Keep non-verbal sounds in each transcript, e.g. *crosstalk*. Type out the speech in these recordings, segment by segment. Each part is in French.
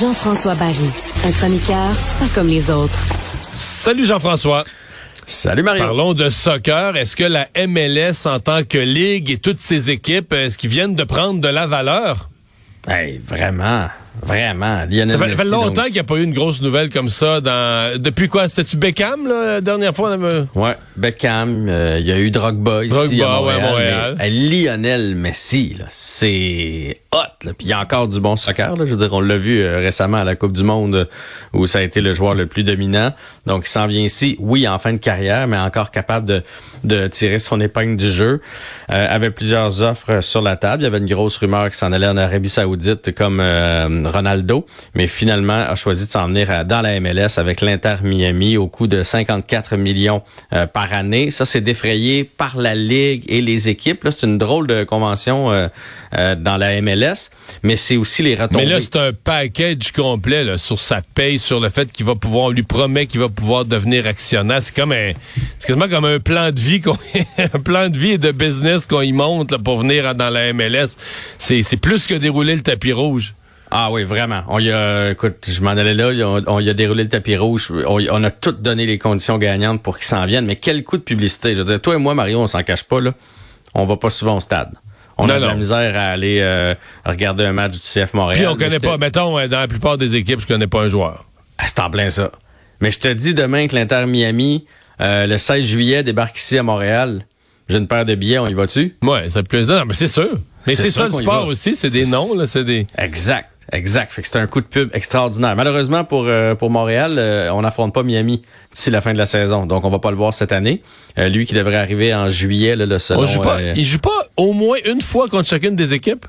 Jean-François Barry, un chroniqueur pas comme les autres. Salut Jean-François. Salut Mario. Parlons de soccer. Est-ce que la MLS en tant que ligue et toutes ses équipes, est-ce qu'ils viennent de prendre de la valeur? Hey, vraiment. Vraiment. Lionel ça fait, Messi, longtemps donc- qu'il n'y a pas eu une grosse nouvelle comme ça. Dans... Depuis quoi? C'était-tu Beckham, là, la dernière fois? on avait- Ouais, Beckham, euh, il y a eu Drogba ici Drogba, à ouais, Montréal. à Montréal. mais, euh, Lionel Messi, là, c'est hot. là. Puis il y a encore du bon soccer. Là. Je veux dire, on l'a vu euh, récemment à la Coupe du Monde euh, où ça a été le joueur le plus dominant. Donc il s'en vient ici, oui, en fin de carrière, mais encore capable de, de tirer son épingle du jeu. Euh, avait plusieurs offres sur la table. Il y avait une grosse rumeur qui s'en allait en Arabie Saoudite comme euh, Ronaldo, mais finalement a choisi de s'en venir à- dans la MLS avec l'Inter Miami au coût de 54 millions euh, par année. Ça, c'est défrayé par la Ligue et les équipes. Là, c'est une drôle de convention euh, euh, dans la MLS, mais c'est aussi les retombées. Mais là, c'est un package complet sur sa paye, sur le fait qu'il va pouvoir, lui promet qu'il va pouvoir devenir actionnaire. C'est comme un, c'est quasiment comme un plan de vie, qu'on, *laughs* un plan de vie et de business qu'on y monte pour venir dans la MLS. C'est plus que dérouler le tapis rouge. Ah oui, vraiment. On y a, écoute, je m'en allais là, on, on y a déroulé le tapis rouge. On, a tout donné les conditions gagnantes pour qu'ils s'en viennent. Mais quel coup de publicité. Je veux dire, toi et moi, Mario, on s'en cache pas, là. On va pas souvent au stade. On Non, a de la non. misère à aller euh, regarder un match du CF Montréal. Puis on connaît pas, mettons, euh, dans la plupart des équipes, je connais pas un joueur. Ah, c'est en plein ça. Mais je te dis demain que l'Inter Miami, euh, le 16 juillet, débarque ici à Montréal. J'ai une paire de billets, on y va-tu? Ouais, ça plaît. Non, mais c'est sûr. Mais C'est ça le sport aussi, c'est des noms, là, c'est des. Exact, exact. Fait que c'est un coup de pub extraordinaire. Malheureusement pour euh, pour Montréal, euh, on n'affronte pas Miami d'ici la fin de la saison, donc on va pas le voir cette année. Euh, lui qui devrait arriver en juillet, là, le selon, On joue pas, euh, il joue pas au moins une fois contre chacune des équipes?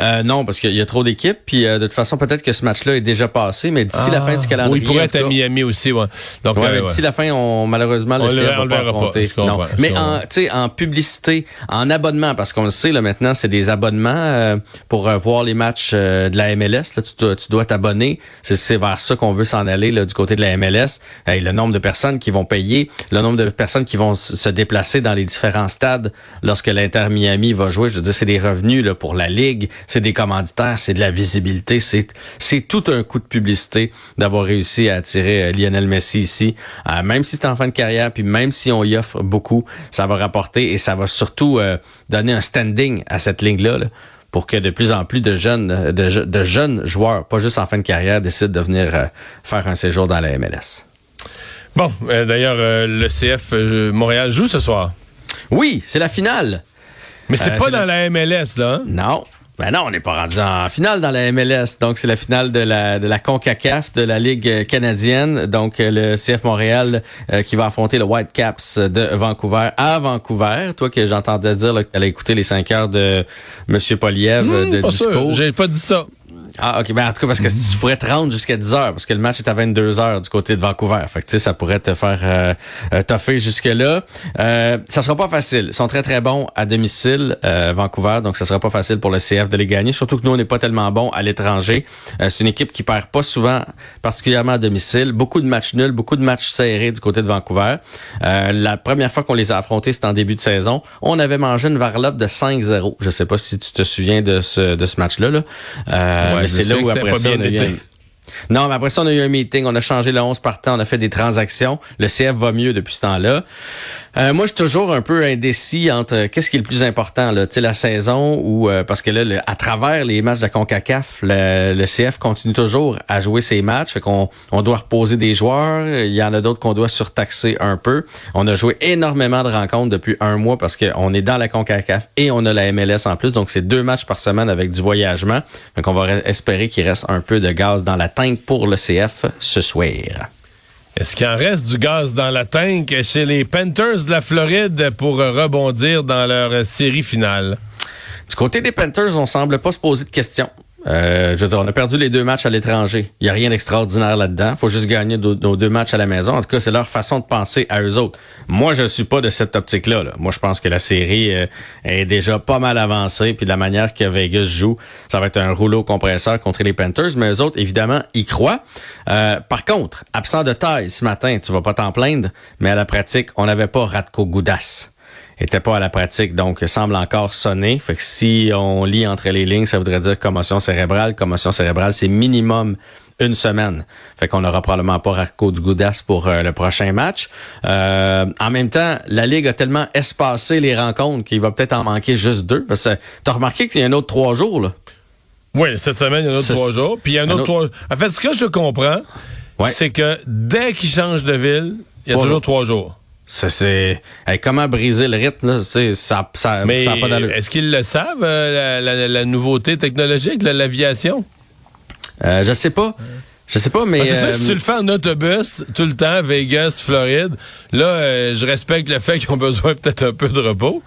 Euh, non, parce qu'il y a trop d'équipes. Puis euh, de toute façon, peut-être que ce match-là est déjà passé, mais d'ici la fin du calendrier. Oui, il pourrait être à Miami aussi, ouais. Donc, Ouais, euh, ouais. d'ici la fin, on, malheureusement, le On le CF va pas affronter. Non. Mais en, tu sais, en publicité, en abonnement, parce qu'on le sait, là, maintenant, c'est des abonnements euh, pour voir les matchs euh, de la MLS. Là, tu, dois- tu dois t'abonner. C'est, vers ça qu'on veut s'en aller là, du côté de la MLS. Et le nombre de personnes qui vont payer, le nombre de personnes qui vont se déplacer dans les différents stades lorsque l'Inter Miami va jouer. Je veux dire, c'est des revenus là, pour la Ligue, c'est des commanditaires, c'est de la visibilité, c'est, c'est tout un coup de publicité d'avoir réussi à attirer euh, Lionel Messi ici. Euh, même si c'est en fin de carrière, puis même si on y offre beaucoup, ça va rapporter et ça va surtout euh, donner un standing à cette ligne-là. là, pour que de plus en plus de jeunes, de, je- de jeunes joueurs, pas juste en fin de carrière, décident de venir euh, faire un séjour dans la MLS. Bon, euh, d'ailleurs, euh, le CF euh, Montréal joue ce soir. Oui, c'est la finale. Mais c'est pas dans la- la MLS, là. hein? Non. Ben non, on n'est pas rendu en finale dans la MLS. Donc, c'est la finale de la, de la CONCACAF, de la Ligue euh, canadienne. Donc, euh, le CF Montréal euh, qui va affronter le Whitecaps de Vancouver à Vancouver. Toi que j'entendais dire là, que tu allais écouter les 5 heures de M. Poliev euh, Hmm, de pas discours. j'ai pas dit ça. Ah, OK. Ben, en tout cas, parce que tu pourrais te rendre jusqu'à 10 heures, parce que le match est à 22 heures du côté de Vancouver. Fait que, tu sais, ça pourrait te faire euh, euh, toffer jusque-là. Euh, ça sera pas facile. Ils sont très, très bons à domicile, euh, Vancouver, donc ça sera pas facile pour le CF de les gagner. Surtout que nous, on n'est pas tellement bons à l'étranger. Euh, c'est une équipe qui perd pas souvent, particulièrement à domicile. Beaucoup de matchs nuls, beaucoup de matchs serrés du côté de Vancouver. Euh, la première fois qu'on les a affrontés, c'était en début de saison. On avait mangé une varlope de 5-0. Je sais pas si tu te souviens de ce, de ce match-là. Là. Euh, Ouais, c'est là où après ça, on a eu un- Non, mais après ça, on a eu un meeting, on a changé le 11 partant, on a fait des transactions. Le CF va mieux depuis ce temps-là. Euh, moi, je suis toujours un peu indécis entre euh, qu'est-ce qui est le plus important, là, la saison ou euh, parce que là, à travers les matchs de la Concacaf, le, le CF continue toujours à jouer ses matchs, fait qu'on on doit reposer des joueurs. Il y en a d'autres qu'on doit surtaxer un peu. On a joué énormément de rencontres depuis un mois parce qu'on est dans la Concacaf et on a la MLS en plus, donc c'est deux matchs par semaine avec du voyagement. Donc on va re- espérer qu'il reste un peu de gaz dans la tank pour le CF ce soir. Est-ce qu'il en reste du gaz dans la tank chez les Panthers de la Floride pour rebondir dans leur série finale? Du côté des Panthers, on semble pas se poser de questions. Euh, je veux dire, on a perdu les deux matchs à l'étranger. Il n'y a rien d'extraordinaire là-dedans. faut juste gagner nos deux matchs à la maison. En tout cas, c'est leur façon de penser à eux autres. Moi, je suis pas de cette optique-là. Moi, je pense que la série euh, est déjà pas mal avancée. Puis de la manière que Vegas joue, ça va être un rouleau compresseur contre les Panthers. Mais eux autres, évidemment, y croient. Euh, par contre, absent de taille ce matin, tu vas pas t'en plaindre, mais à la pratique, on n'avait pas Ratko Goudas était pas à la pratique, donc semble encore sonner. Fait que si on lit entre les lignes, ça voudrait dire commotion cérébrale. Commotion cérébrale, c'est minimum une semaine. Fait qu'on n'aura probablement pas Racco du Goudas pour euh, le prochain match. Euh, en même temps, la Ligue a tellement espacé les rencontres qu'il va peut-être en manquer juste deux. Parce que t'as remarqué qu'il y a un autre trois jours, là? Oui, cette semaine, il y a un autre trois jours. Puis il y a un, autre, trois... En fait, ce que je comprends, c'est que dès qu'il change de ville, il y a toujours trois jours. Ça, c'est comment briser le rythme, là, ça, ça, ça Mais pas d'allure. Est-ce qu'ils le savent, euh, la, nouveauté technologique, l'aviation? Euh, je sais pas. Je sais pas, mais. C'est ça, si tu le fais en autobus tout le temps, Vegas, Floride, là, euh, je respecte le fait qu'ils ont besoin peut-être un peu de repos.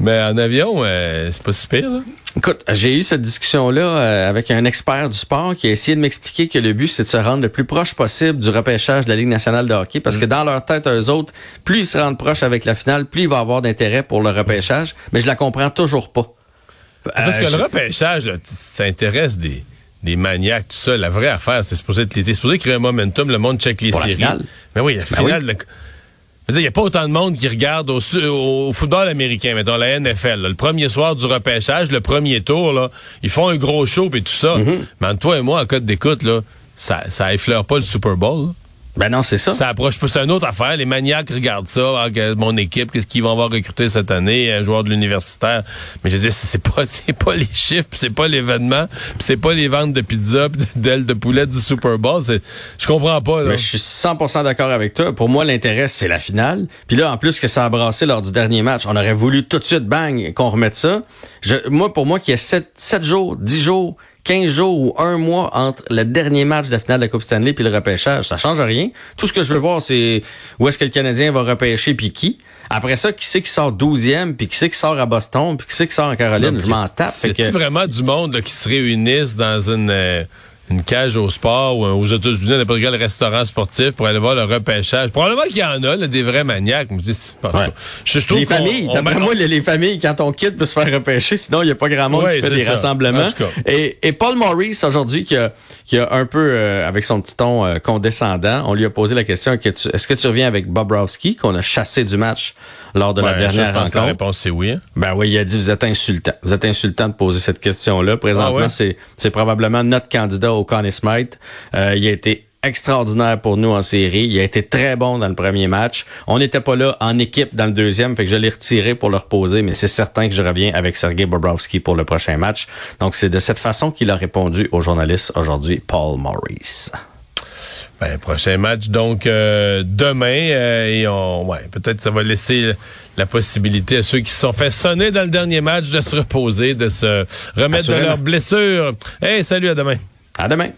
Mais en avion, euh, c'est pas si pire. Là. Écoute, j'ai eu cette discussion-là euh, avec un expert du sport qui a essayé de m'expliquer que le but, c'est de se rendre le plus proche possible du repêchage de la Ligue nationale de hockey. Parce que mm. dans leur tête, eux autres, plus ils se rendent proches avec la finale, plus il va avoir d'intérêt pour le repêchage. Mais je la comprends toujours pas. Parce que le repêchage, ça intéresse des, des maniaques, tout ça. La vraie affaire, c'est supposé être l'été. C'est supposé créer un momentum, le monde check les pour séries. La finale. Mais oui, la ben finale. Il n'y a pas autant de monde qui regarde au, football américain, mettons la NFL. le premier soir du repêchage, le premier tour, là, ils font un gros show et tout ça. Mm-hmm. Mais entre toi et moi, en code d'écoute, là, ça, ça effleure pas le Super Bowl. Ben non, c'est ça. Ça approche pas. C'est une autre affaire. Les maniaques regardent ça. Ah, mon équipe, qu'est-ce qu'ils vont avoir recruté cette année, un joueur de l'universitaire. Mais je dis, c'est pas, *laughs* c'est pas les chiffres, c'est pas l'événement, c'est pas les ventes de pizza, d'ailes de poulet du Super Bowl. Je comprends pas. Là. je suis 100% d'accord avec toi. Pour moi, l'intérêt c'est la finale. Puis là, en plus que ça a brassé lors du dernier match, on aurait voulu tout de suite bang qu'on remette ça. Je, moi, pour moi, qu'il y a 7, 7 jours, 10 jours 15 jours ou un mois entre le dernier match de la finale de la Coupe Stanley puis le repêchage. Ça change rien. Tout ce que je veux voir, c'est où est-ce que le Canadien va repêcher puis qui. Après ça, qui c'est qui sort 12e, puis qui c'est qui sort à Boston, puis qui c'est qui sort en Caroline? je m'en tape. C'est que... vraiment du monde qui se réunissent dans une... Euh, une cage au sport ou aux États-Unis, n'importe quel restaurant sportif pour aller voir le repêchage. Probablement qu'il y en a, là, des vrais maniaques. Je, dis, je, les familles, d'après moi, les, familles, quand on quitte, peut se faire repêcher. Sinon, il n'y a pas grand monde qui fait des rassemblements. Et, et, Paul Maurice, aujourd'hui, qui a, qui a un peu, euh, avec son petit ton euh, condescendant, on lui a posé la question est-ce que tu reviens avec Bobrovski, qu'on a chassé du match lors de la dernière je pense rencontre? la réponse, c'est oui. Hein. Ben oui, il a dit vous êtes insultant. Vous êtes insultant de poser cette question-là. Présentement, ah c'est probablement notre candidat au Conn Smith. Euh, il a été extraordinaire pour nous en série. Il a été très bon dans le premier match. On n'était pas là en équipe dans le deuxième, fait que je l'ai retiré pour le reposer, mais c'est certain que je reviens avec Sergei Bobrovski pour le prochain match. Donc c'est de cette façon qu'il a répondu aux journalistes aujourd'hui, Paul Maurice. Ben, prochain match donc euh, demain euh, et on ouais, peut-être ça va laisser la possibilité à ceux qui se sont fait sonner dans le dernier match de se reposer, de se remettre de leurs blessures. Hey, salut à demain. À demain.